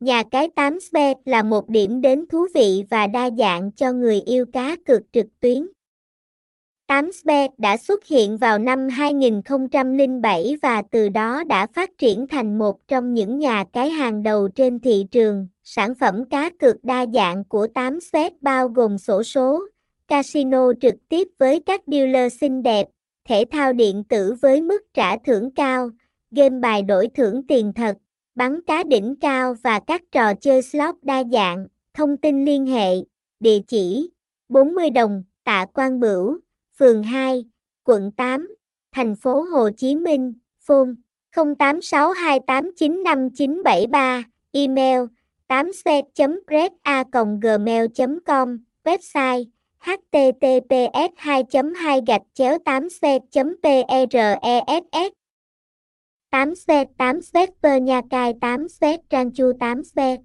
Nhà cái 8 Spe là một điểm đến thú vị và đa dạng cho người yêu cá cược trực tuyến. 8 Spe đã xuất hiện vào năm 2007 và từ đó đã phát triển thành một trong những nhà cái hàng đầu trên thị trường. Sản phẩm cá cược đa dạng của 8 Spe bao gồm sổ số, casino trực tiếp với các dealer xinh đẹp, thể thao điện tử với mức trả thưởng cao, game bài đổi thưởng tiền thật, bắn cá đỉnh cao và các trò chơi slot đa dạng. Thông tin liên hệ, địa chỉ 40 đồng, Tạ Quang Bửu, phường 2, quận 8, thành phố Hồ Chí Minh, phone 0862895973, email 8 a gmail com website https 2 2 gạch chéo 8 press 8 xe 8 xe per nha cai 8 xe trang chu 8 xe